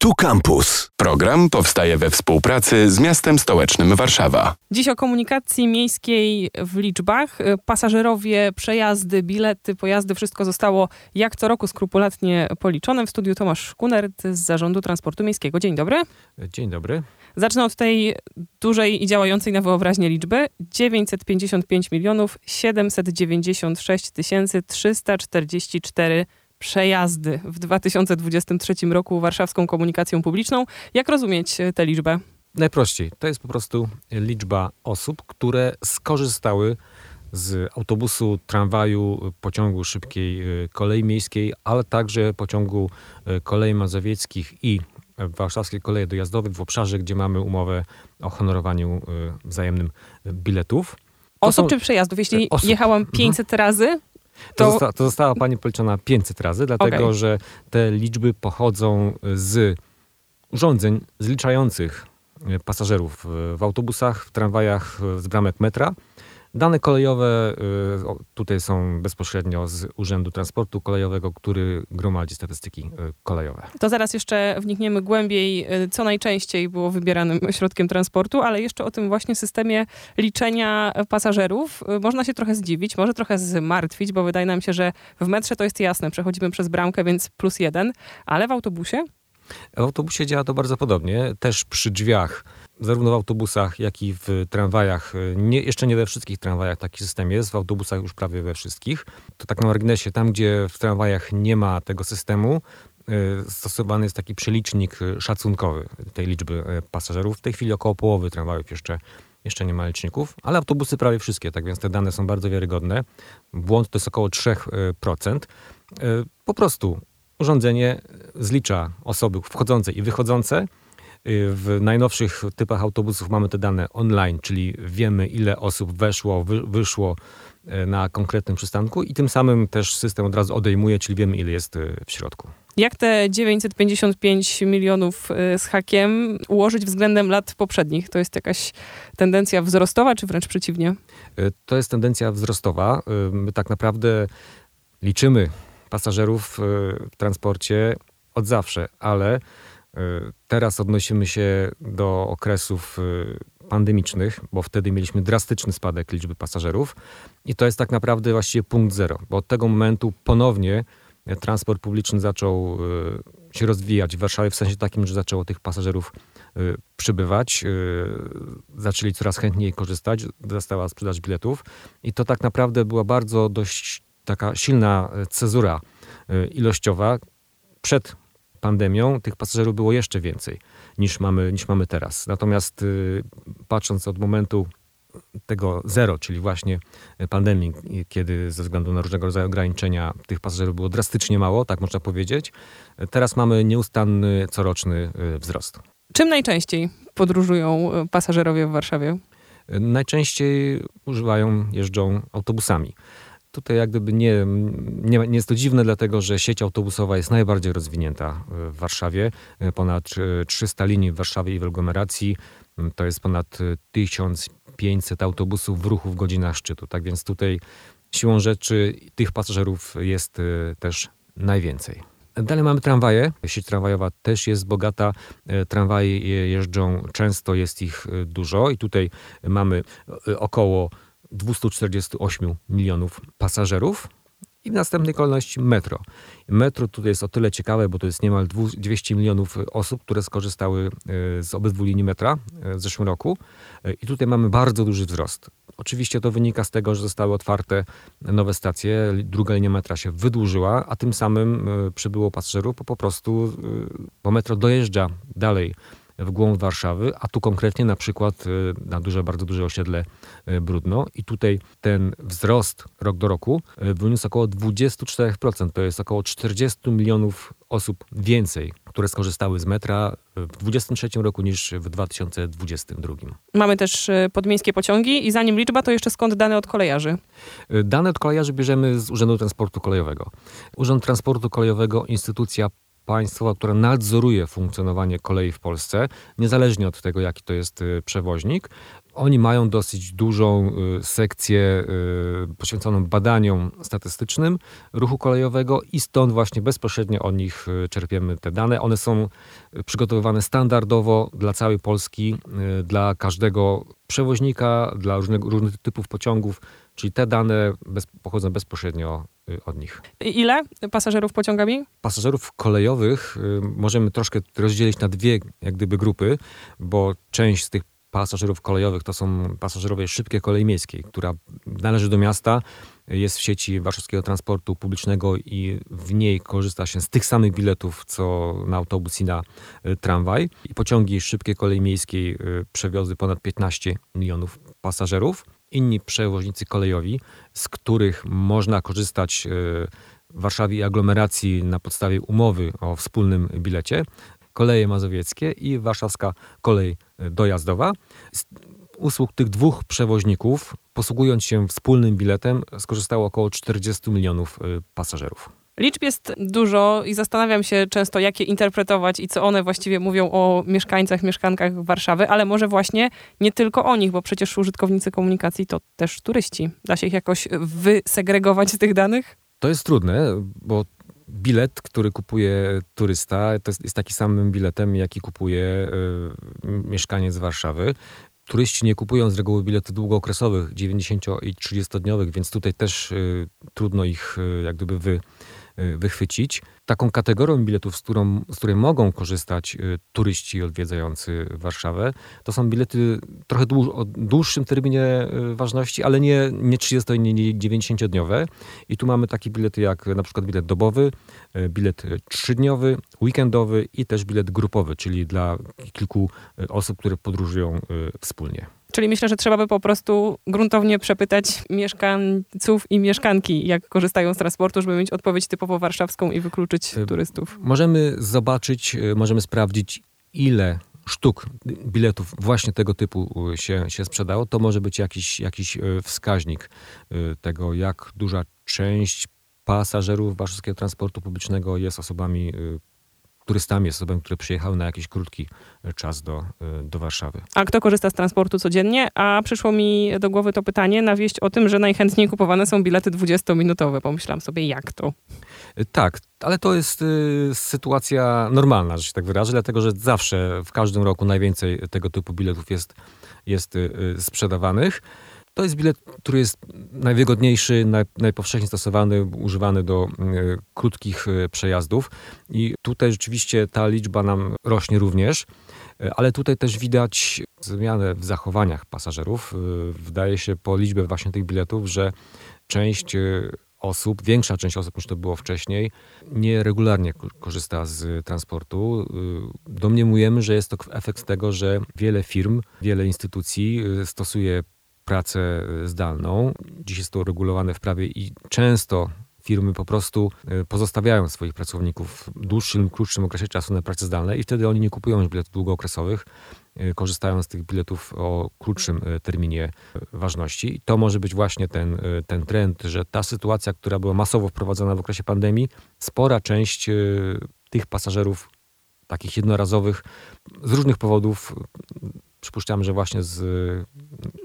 Tu Campus. Program powstaje we współpracy z miastem stołecznym Warszawa. Dziś o komunikacji miejskiej w liczbach. Pasażerowie, przejazdy, bilety, pojazdy, wszystko zostało jak co roku skrupulatnie policzone. W studiu Tomasz Kunert z Zarządu Transportu Miejskiego. Dzień dobry. Dzień dobry. Zacznę od tej dużej i działającej na wyobraźnię liczby. 955 milionów 796 tysięcy 344 przejazdy w 2023 roku warszawską komunikacją publiczną. Jak rozumieć tę liczbę? Najprościej. To jest po prostu liczba osób, które skorzystały z autobusu, tramwaju, pociągu szybkiej y, kolei miejskiej, ale także pociągu y, kolei mazowieckich i warszawskiej kolei dojazdowych w obszarze, gdzie mamy umowę o honorowaniu wzajemnym biletów. To osób są... czy przejazdów? Jeśli osób. jechałam 500 mhm. razy, to, zosta to została pani policzona 500 razy, dlatego okay. że te liczby pochodzą z urządzeń zliczających pasażerów w autobusach, w tramwajach, z bramek metra Dane kolejowe y, tutaj są bezpośrednio z Urzędu Transportu Kolejowego, który gromadzi statystyki y, kolejowe. To zaraz jeszcze wnikniemy głębiej, y, co najczęściej było wybieranym środkiem transportu, ale jeszcze o tym właśnie systemie liczenia pasażerów. Można się trochę zdziwić, może trochę zmartwić, bo wydaje nam się, że w metrze to jest jasne, przechodzimy przez bramkę, więc plus jeden, ale w autobusie? W autobusie działa to bardzo podobnie. Też przy drzwiach zarówno w autobusach, jak i w tramwajach. Nie, jeszcze nie we wszystkich tramwajach taki system jest, w autobusach już prawie we wszystkich. To tak na marginesie, tam gdzie w tramwajach nie ma tego systemu, y, stosowany jest taki przelicznik szacunkowy tej liczby y, pasażerów. W tej chwili około połowy tramwajów jeszcze, jeszcze nie ma liczników, ale autobusy prawie wszystkie, tak więc te dane są bardzo wiarygodne. Błąd to jest około 3%. Y, po prostu urządzenie zlicza osoby wchodzące i wychodzące, Y, w najnowszych typach autobusów mamy te dane online, czyli wiemy ile osób weszło, wy, wyszło y, na konkretnym przystanku i tym samym też system od razu odejmuje, czyli wiemy ile jest y, w środku. Jak te 955 milionów z hakiem ułożyć względem lat poprzednich? To jest jakaś tendencja wzrostowa, czy wręcz przeciwnie? To jest tendencja wzrostowa. My tak naprawdę liczymy pasażerów w transporcie od zawsze, ale Y, teraz odnosimy się do okresów y, pandemicznych, bo wtedy mieliśmy drastyczny spadek liczby pasażerów i to jest tak naprawdę właściwie punkt zero, bo od tego momentu ponownie transport publiczny zaczął y, się rozwijać w Warszawie w sensie takim, że zaczęło tych pasażerów przybywać, zaczęli coraz chętniej korzystać, została sprzedaż biletów i to tak naprawdę była bardzo dość taka silna cezura ilościowa przed pandemią tych pasażerów było jeszcze więcej niż mamy, niż mamy teraz. Natomiast y, patrząc od momentu tego zero, czyli właśnie pandemii, kiedy ze względu na różnego rodzaju ograniczenia tych pasażerów było drastycznie mało, tak można powiedzieć, teraz mamy nieustanny, coroczny wzrost. Czym najczęściej podróżują pasażerowie w Warszawie? Najczęściej używają, jeżdżą autobusami. Tutaj jak gdyby nie, nie, nie jest to dziwne, dlatego że sieć autobusowa jest najbardziej rozwinięta w Warszawie. Ponad 300 linii w Warszawie i w aglomeracji. To jest ponad 1500 autobusów w ruchu w godzinach szczytu. Tak więc tutaj siłą rzeczy tych pasażerów jest e, też najwięcej. Dalej mamy tramwaje. Sieć tramwajowa też jest bogata. E, tramwaje jeżdżą często, jest ich e, dużo i tutaj mamy około 248 milionów pasażerów. I w następnej kolejności metro. Metro tutaj jest o tyle ciekawe, bo to jest niemal 200 milionów osób, które skorzystały e, z obydwu linii metra e, w zeszłym roku. E, I tutaj mamy bardzo duży wzrost. Oczywiście to wynika z tego, że zostały otwarte nowe stacje, druga linia metra się wydłużyła, a tym samym przybyło pasażerów, bo po prostu bo metro dojeżdża dalej w głąb Warszawy, a tu konkretnie na przykład y, na duże, bardzo duże osiedle y, Brudno. I tutaj ten wzrost rok do roku y, wyniósł około 24%. To jest około 40 milionów osób więcej, które skorzystały z metra w 2023 roku niż w 2022. Mamy też podmiejskie pociągi i zanim liczba, to jeszcze skąd dane od kolejarzy? Dane od kolejarzy bierzemy z Urzędu Transportu Kolejowego. Urząd Transportu Kolejowego, instytucja państwowa, która nadzoruje funkcjonowanie kolei w Polsce, niezależnie od tego, jaki to jest przewoźnik. Oni mają dosyć dużą y, sekcję y, poświęconą badaniom statystycznym ruchu kolejowego i stąd właśnie bezpośrednio od nich y, czerpiemy te dane. One są przygotowywane standardowo dla całej Polski, dla każdego przewoźnika, dla różnego, różnych typów pociągów, czyli te dane bez, pochodzą bezpośrednio od nich. Ile pasażerów pociągami? Pasażerów kolejowych możemy troszkę rozdzielić na dwie jak gdyby grupy, bo część z tych pasażerów kolejowych to są pasażerowie szybkiej kolei miejskiej, która należy do miasta, jest w sieci warszawskiego transportu publicznego i w niej korzysta się z tych samych biletów, co na autobus i na y, tramwaj. I pociągi szybkiej kolei miejskiej y, przewiozły ponad 15 milionów pasażerów. Inni przewoźnicy kolejowi, z których można korzystać y, w Warszawie i aglomeracji na podstawie umowy o wspólnym bilecie, Koleje Mazowieckie i Warszawska Kolej Dojazdowa. Z usług tych dwóch przewoźników, posługując się wspólnym biletem, skorzystało około 40 milionów y, pasażerów. Liczb jest dużo i zastanawiam się często, jak je interpretować i co one właściwie mówią o mieszkańcach, mieszkankach Warszawy, ale może właśnie nie tylko o nich, bo przecież użytkownicy komunikacji to też turyści. Da się ich jakoś wysegregować z tych danych? To jest trudne, bo bilet, który kupuje turysta, to jest, jest taki samym biletem, jaki kupuje y, mieszkaniec Warszawy. Turyści nie kupują z reguły biletów długookresowych, 90 i 30-dniowych, więc tutaj też y, trudno ich y, jak gdyby wy, wychwycić. Taką kategorią biletów, z, którą, z której mogą korzystać y, turyści odwiedzający Warszawę, to są bilety trochę dłuż, o dłuższym terminie y, ważności, ale nie, nie 30, nie 90-dniowe. I tu mamy takie bilety jak na przykład bilet dobowy, y, bilet trzydniowy, weekendowy i też bilet grupowy, czyli dla kilku osób, które podróżują wspólnie. Czyli myślę, że trzeba by po prostu gruntownie przepytać mieszkańców i mieszkanki, jak korzystają z transportu, żeby mieć odpowiedź typowo warszawską i wykluczyć y, turystów. Możemy zobaczyć, y, możemy sprawdzić, ile sztuk biletów właśnie tego typu y, się, się sprzedało. To może być jakiś, jakiś wskaźnik tego, jak duża część pasażerów warszawskiego transportu publicznego jest osobami turystami, osobami, które przyjechały na jakiś krótki e, czas do, e, do Warszawy. A kto korzysta z transportu codziennie? A przyszło mi do głowy to pytanie na wieść o tym, że najchętniej kupowane są bilety 20-minutowe. Pomyślałam sobie, jak to? E, tak, ale to jest y, sytuacja normalna, że się tak wyrażę, dlatego że zawsze w każdym roku najwięcej tego typu biletów jest, jest y, sprzedawanych. To jest bilet, który jest najwygodniejszy, naj, najpowszechniej stosowany, używany do y, krótkich y, przejazdów. I tutaj rzeczywiście ta liczba nam rośnie również, y, ale tutaj też widać zmianę w zachowaniach pasażerów. Wydaje się po liczbie właśnie tych biletów, że część osób, większa część osób niż to było wcześniej, nieregularnie korzysta z transportu. Domniemujemy, że jest to efekt tego, że wiele firm, wiele instytucji stosuje pracę e, zdalną. Dziś jest to uregulowane w prawie i często firmy po prostu e, pozostawiają swoich pracowników w dłuższym krótszym okresie czasu na pracę zdalną i wtedy oni nie kupują biletów długookresowych, e, korzystają z tych biletów o krótszym terminie ważności. I to może być właśnie ten, ten trend, że ta sytuacja, która była masowo wprowadzona w okresie pandemii, spora część tych pasażerów takich jednorazowych z różnych powodów przypuszczam, że właśnie z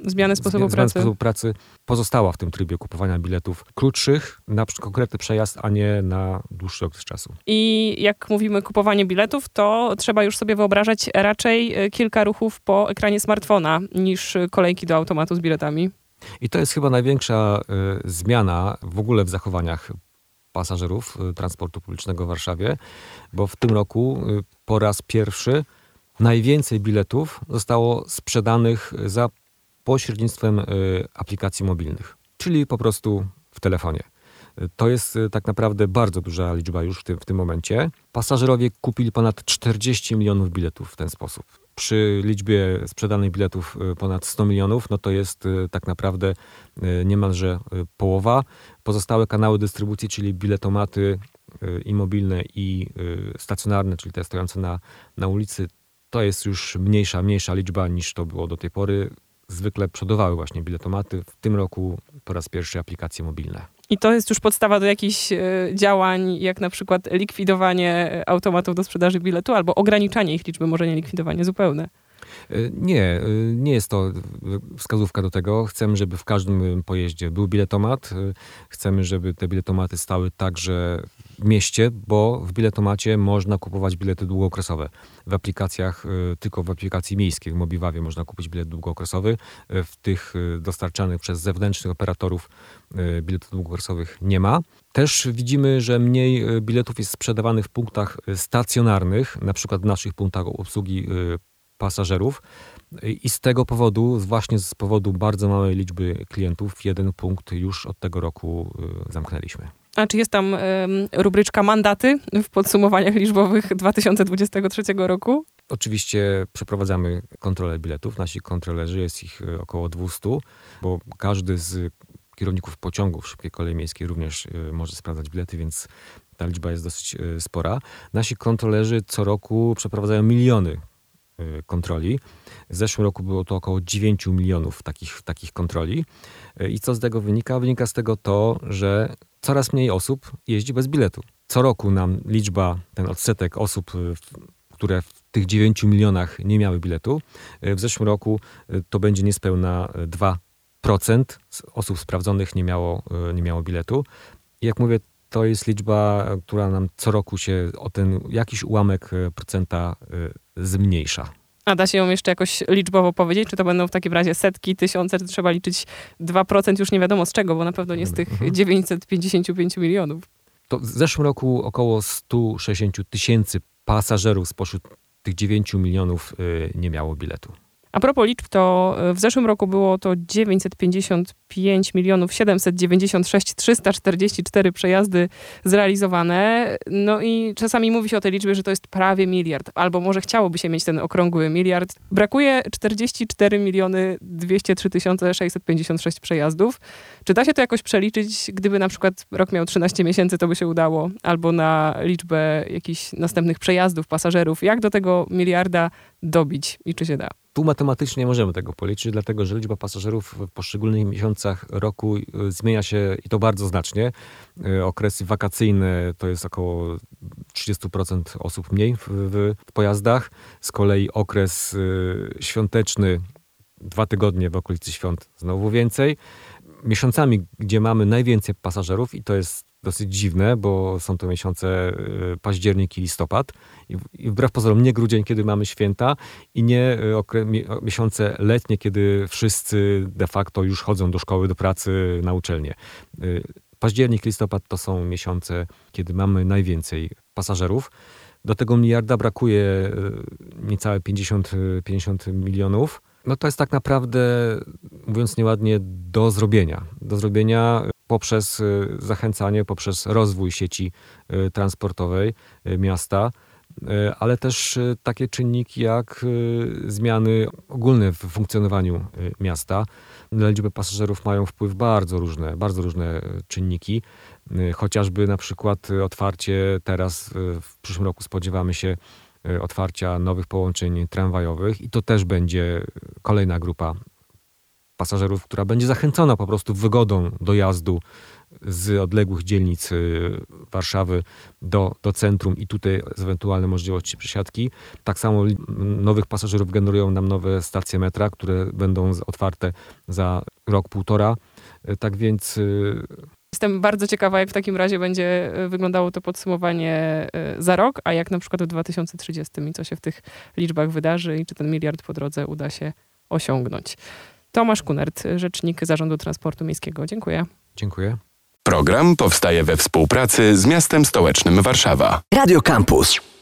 zmiany sposobu, pracy. sposobu pracy pozostała w tym trybie kupowania biletów krótszych na konkretny przejazd, a nie na dłuższy okres czasu. I jak mówimy kupowanie biletów, to trzeba już sobie wyobrażać raczej e, kilka ruchów po ekranie smartfona niż kolejki do automatu z biletami. I to jest chyba największa y, zmiana w ogóle w zachowaniach pasażerów y, transportu publicznego w Warszawie, bo w tym roku y, po raz pierwszy najwięcej biletów zostało sprzedanych za pośrednictwem y, aplikacji mobilnych, czyli po prostu w telefonie. To jest y, tak naprawdę bardzo duża liczba już w tym, w tym momencie. Pasażerowie kupili ponad 40 milionów biletów w ten sposób. Przy liczbie sprzedanych biletów y, ponad 100 milionów, no to jest tak naprawdę niemalże połowa. Pozostałe kanały dystrybucji, czyli biletomaty i mobilne, i stacjonarne, czyli te stojące na, na ulicy, to jest już mniejsza, mniejsza liczba niż to było do tej pory. Zwykle przodowały właśnie biletomaty. W tym roku po raz pierwszy aplikacje mobilne. I to jest już podstawa do jakichś e, działań, jak na przykład likwidowanie automatów do sprzedaży biletu albo ograniczanie ich liczby, może nie likwidowanie zupełne. E, nie, e, nie jest to wskazówka do tego. Chcemy, żeby w każdym pojeździe był biletomat. E, chcemy, żeby te biletomaty stały także mieście, bo w biletomacie można kupować bilety długookresowe. W aplikacjach, tylko w aplikacji miejskiej, w Mobiwawie można kupić bilet długookresowy. W tych dostarczanych przez zewnętrznych operatorów biletów długookresowych nie ma. Też widzimy, że mniej biletów jest sprzedawanych w punktach stacjonarnych, na przykład w naszych punktach obsługi pasażerów. I z tego powodu, właśnie z powodu bardzo małej liczby klientów, jeden punkt już od tego roku y, zamknęliśmy. A czy jest tam rubryczka mandaty w podsumowaniach liczbowych 2023 roku? Oczywiście przeprowadzamy kontrolę biletów. Nasi kontrolerzy, jest ich y, około 200, bo każdy z kierowników pociągów szybkiej kolei miejskiej również y, może sprawdzać bilety, więc ta liczba jest dosyć spora. Nasi kontrolerzy co roku przeprowadzają miliony kontroli. W zeszłym roku było to około 9 milionów takich, takich kontroli. Y, I co z tego wynika? Wynika z tego to, że coraz mniej osób jeździ bez biletu. Co roku nam liczba, ten odsetek osób, y, które w tych 9 milionach nie miały biletu, w zeszłym roku to będzie niespełna 2% osób sprawdzonych nie miało, nie miało biletu. I jak mówię, to jest liczba, która nam co roku się o ten jakiś ułamek procenta zmniejsza. A da się ją jeszcze jakoś liczbowo powiedzieć? Czy to będą w takim razie setki, tysiące, czy trzeba liczyć 2% już nie wiadomo z czego, bo na pewno nie z tych 955 mhm. milionów. To w zeszłym roku około 160 tysięcy pasażerów spośród tych 9 milionów y, nie miało biletu. A propos liczb, to e, w zeszłym roku było to 955 milionów 796 344 przejazdy zrealizowane. No i czasami mówi się o tej liczbie, że to jest prawie miliard, albo może chciałoby się mieć ten okrągły miliard. Brakuje 44 miliony 203 656 przejazdów. Czy da się to jakoś przeliczyć, gdyby na przykład rok miał 13 miesięcy, to by się udało, albo na liczbę jakichś następnych przejazdów, pasażerów? Jak do tego miliarda dobić i czy się da? Tu matematycznie możemy tego policzyć, dlatego że liczba pasażerów w poszczególnych miesiącach roku y, zmienia się i to bardzo znacznie. Y, okresy wakacyjne to jest około 30% osób mniej w, w pojazdach. Z kolei okres y, świąteczny, dwa tygodnie w okolicy świąt znowu więcej. Miesiącami, gdzie mamy najwięcej pasażerów i to jest dosyć dziwne, bo są to miesiące y, październik i listopad. I wbrew pozorom nie grudzień, kiedy mamy święta i nie y, miesiące letnie, kiedy wszyscy de facto już chodzą do szkoły, do pracy, na uczelnię. Y, październik, listopad to są miesiące, kiedy mamy najwięcej pasażerów. Do tego miliarda brakuje niecałe 50, 50 milionów. No to jest tak naprawdę, mówiąc nieładnie, do zrobienia. Do zrobienia poprzez y, zachęcanie, poprzez rozwój sieci y, transportowej y, miasta, ale też takie czynniki jak zmiany ogólne w funkcjonowaniu miasta. Na liczbę pasażerów mają wpływ bardzo różne, bardzo różne czynniki. Chociażby na przykład otwarcie teraz, w przyszłym roku spodziewamy się otwarcia nowych połączeń tramwajowych i to też będzie kolejna grupa pasażerów, która będzie zachęcona po prostu wygodą dojazdu z odległych dzielnic y, Warszawy do, do centrum i tutaj z ewentualne możliwości przesiadki. Tak samo nowych pasażerów generują nam nowe stacje metra, które będą otwarte za rok, półtora. Y, tak więc y, Jestem bardzo ciekawa, jak w takim razie będzie wyglądało to podsumowanie za rok, a jak na przykład w 2030 i co się w tych liczbach wydarzy i czy ten miliard po drodze uda się osiągnąć. Tomasz Kunert, rzecznik Zarządu Transportu Miejskiego. Dziękuję. Dziękuję. Program powstaje we współpracy z miastem stołecznym Warszawa. Radio Campus.